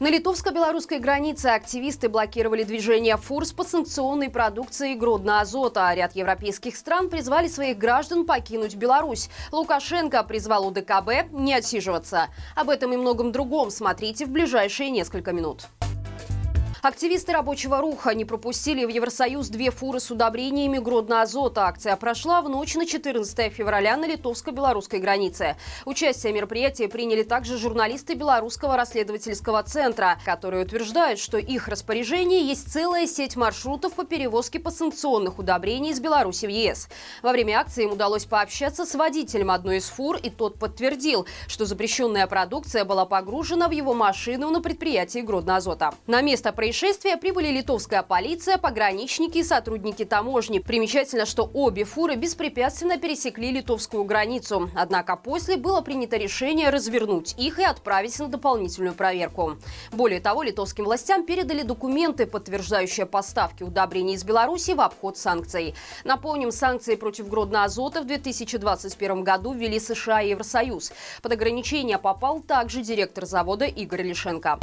На литовско-белорусской границе активисты блокировали движение фур с подсанкционной продукцией Гродно-Азота. Ряд европейских стран призвали своих граждан покинуть Беларусь. Лукашенко призвал УДКБ не отсиживаться. Об этом и многом другом смотрите в ближайшие несколько минут. Активисты рабочего руха не пропустили в Евросоюз две фуры с удобрениями Гродно-Азота. Акция прошла в ночь на 14 февраля на литовско-белорусской границе. Участие в мероприятии приняли также журналисты Белорусского расследовательского центра, которые утверждают, что их распоряжение есть целая сеть маршрутов по перевозке подсанкционных удобрений из Беларуси в ЕС. Во время акции им удалось пообщаться с водителем одной из фур, и тот подтвердил, что запрещенная продукция была погружена в его машину на предприятии Гродно-Азота. На место происшествия происшествия прибыли литовская полиция, пограничники и сотрудники таможни. Примечательно, что обе фуры беспрепятственно пересекли литовскую границу. Однако после было принято решение развернуть их и отправить на дополнительную проверку. Более того, литовским властям передали документы, подтверждающие поставки удобрений из Беларуси в обход санкций. Напомним, санкции против Гродно-Азота в 2021 году ввели США и Евросоюз. Под ограничение попал также директор завода Игорь Лишенко.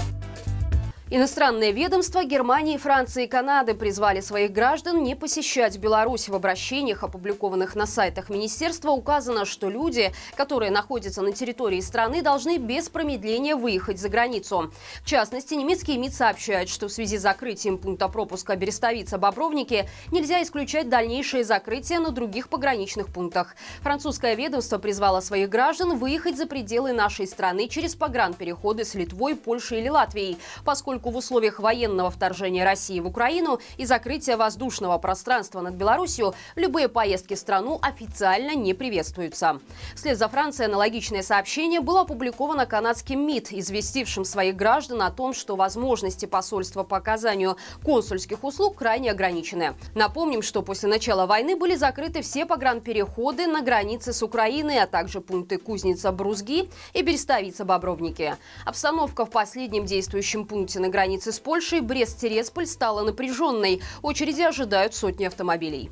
Иностранные ведомства Германии, Франции и Канады призвали своих граждан не посещать Беларусь. В обращениях, опубликованных на сайтах министерства, указано, что люди, которые находятся на территории страны, должны без промедления выехать за границу. В частности, немецкий МИД сообщает, что в связи с закрытием пункта пропуска Берестовица-Бобровники нельзя исключать дальнейшее закрытие на других пограничных пунктах. Французское ведомство призвало своих граждан выехать за пределы нашей страны через погранпереходы с Литвой, Польшей или Латвией, поскольку поскольку в условиях военного вторжения России в Украину и закрытия воздушного пространства над Беларусью любые поездки в страну официально не приветствуются. Вслед за Францией аналогичное сообщение было опубликовано канадским МИД, известившим своих граждан о том, что возможности посольства по оказанию консульских услуг крайне ограничены. Напомним, что после начала войны были закрыты все погранпереходы на границе с Украиной, а также пункты Кузница-Брузги и Берестовица-Бобровники. Обстановка в последнем действующем пункте на границе с Польшей Брест-Тересполь стала напряженной. Очереди ожидают сотни автомобилей.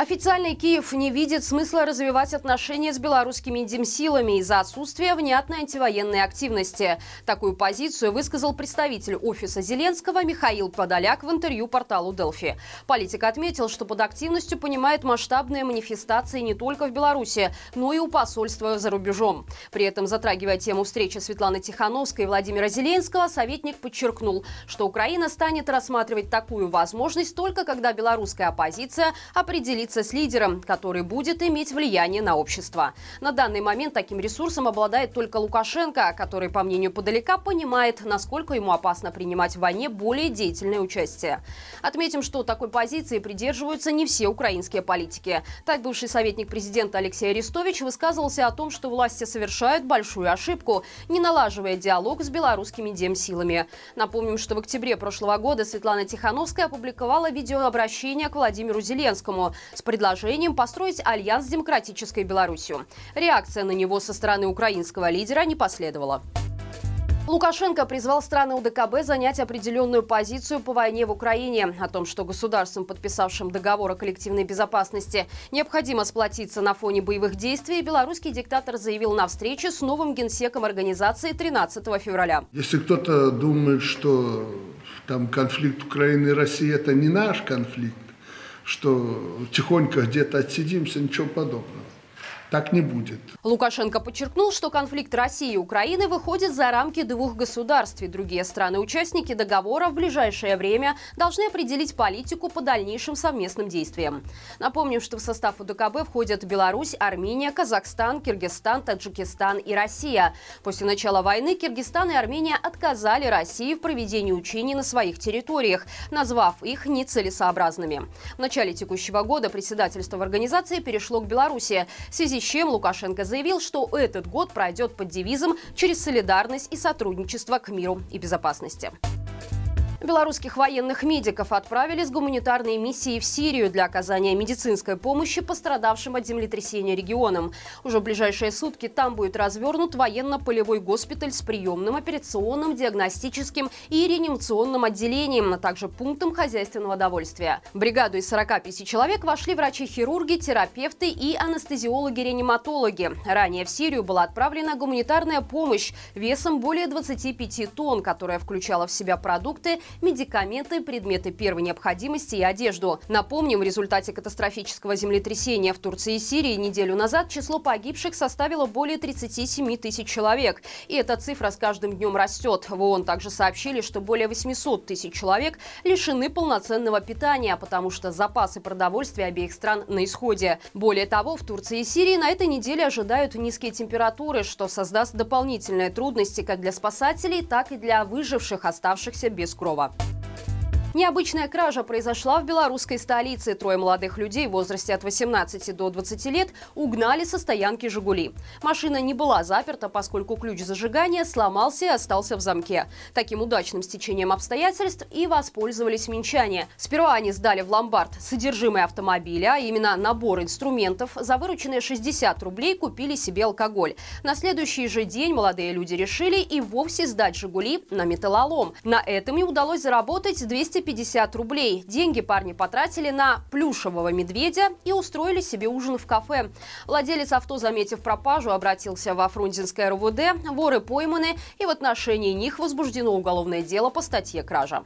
Официальный Киев не видит смысла развивать отношения с белорусскими демсилами из-за отсутствия внятной антивоенной активности. Такую позицию высказал представитель офиса Зеленского Михаил Подоляк в интервью порталу Делфи. Политик отметил, что под активностью понимает масштабные манифестации не только в Беларуси, но и у посольства за рубежом. При этом, затрагивая тему встречи Светланы Тихановской и Владимира Зеленского, советник подчеркнул, что Украина станет рассматривать такую возможность только когда белорусская оппозиция определит определиться с лидером, который будет иметь влияние на общество. На данный момент таким ресурсом обладает только Лукашенко, который, по мнению Подалека, понимает, насколько ему опасно принимать в войне более деятельное участие. Отметим, что такой позиции придерживаются не все украинские политики. Так, бывший советник президента Алексей Арестович высказывался о том, что власти совершают большую ошибку, не налаживая диалог с белорусскими демсилами. Напомним, что в октябре прошлого года Светлана Тихановская опубликовала видеообращение к Владимиру Зеленскому с предложением построить альянс с демократической Беларусью. Реакция на него со стороны украинского лидера не последовала. Лукашенко призвал страны УДКБ занять определенную позицию по войне в Украине. О том, что государствам, подписавшим договор о коллективной безопасности, необходимо сплотиться на фоне боевых действий, белорусский диктатор заявил на встрече с новым генсеком организации 13 февраля. Если кто-то думает, что там конфликт Украины и России – это не наш конфликт, что тихонько где-то отсидимся, ничего подобного. Так не будет. Лукашенко подчеркнул, что конфликт России и Украины выходит за рамки двух государств, и другие страны-участники договора в ближайшее время должны определить политику по дальнейшим совместным действиям. Напомним, что в состав УДКБ входят Беларусь, Армения, Казахстан, Киргизстан, Таджикистан и Россия. После начала войны Киргизстан и Армения отказали России в проведении учений на своих территориях, назвав их нецелесообразными. В начале текущего года председательство в организации перешло к Беларуси. В связи с чем Лукашенко заявил, что этот год пройдет под девизом «Через солидарность и сотрудничество к миру и безопасности». Белорусских военных медиков отправили с гуманитарной миссией в Сирию для оказания медицинской помощи пострадавшим от землетрясения регионам. Уже в ближайшие сутки там будет развернут военно-полевой госпиталь с приемным, операционным, диагностическим и реанимационным отделением, а также пунктом хозяйственного довольствия. В бригаду из 45 человек вошли врачи-хирурги, терапевты и анестезиологи-реаниматологи. Ранее в Сирию была отправлена гуманитарная помощь весом более 25 тонн, которая включала в себя продукты, медикаменты, предметы первой необходимости и одежду. Напомним, в результате катастрофического землетрясения в Турции и Сирии неделю назад число погибших составило более 37 тысяч человек. И эта цифра с каждым днем растет. В ООН также сообщили, что более 800 тысяч человек лишены полноценного питания, потому что запасы продовольствия обеих стран на исходе. Более того, в Турции и Сирии на этой неделе ожидают низкие температуры, что создаст дополнительные трудности как для спасателей, так и для выживших, оставшихся без крова. Петрова. Необычная кража произошла в белорусской столице. Трое молодых людей в возрасте от 18 до 20 лет угнали со стоянки «Жигули». Машина не была заперта, поскольку ключ зажигания сломался и остался в замке. Таким удачным стечением обстоятельств и воспользовались минчане. Сперва они сдали в ломбард содержимое автомобиля, а именно набор инструментов. За вырученные 60 рублей купили себе алкоголь. На следующий же день молодые люди решили и вовсе сдать «Жигули» на металлолом. На этом им удалось заработать 200 250 рублей. Деньги парни потратили на плюшевого медведя и устроили себе ужин в кафе. Владелец авто, заметив пропажу, обратился во Фрунзенское РУВД. Воры пойманы, и в отношении них возбуждено уголовное дело по статье «Кража».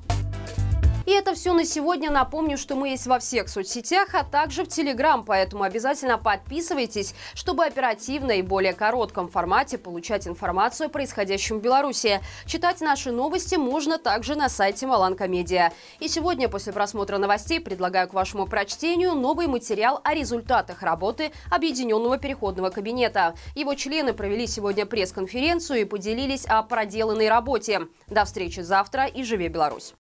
И это все на сегодня. Напомню, что мы есть во всех соцсетях, а также в Телеграм, поэтому обязательно подписывайтесь, чтобы оперативно и более коротком формате получать информацию о происходящем в Беларуси. Читать наши новости можно также на сайте Маланка Медиа. И сегодня, после просмотра новостей, предлагаю к вашему прочтению новый материал о результатах работы Объединенного переходного кабинета. Его члены провели сегодня пресс-конференцию и поделились о проделанной работе. До встречи завтра и живи Беларусь!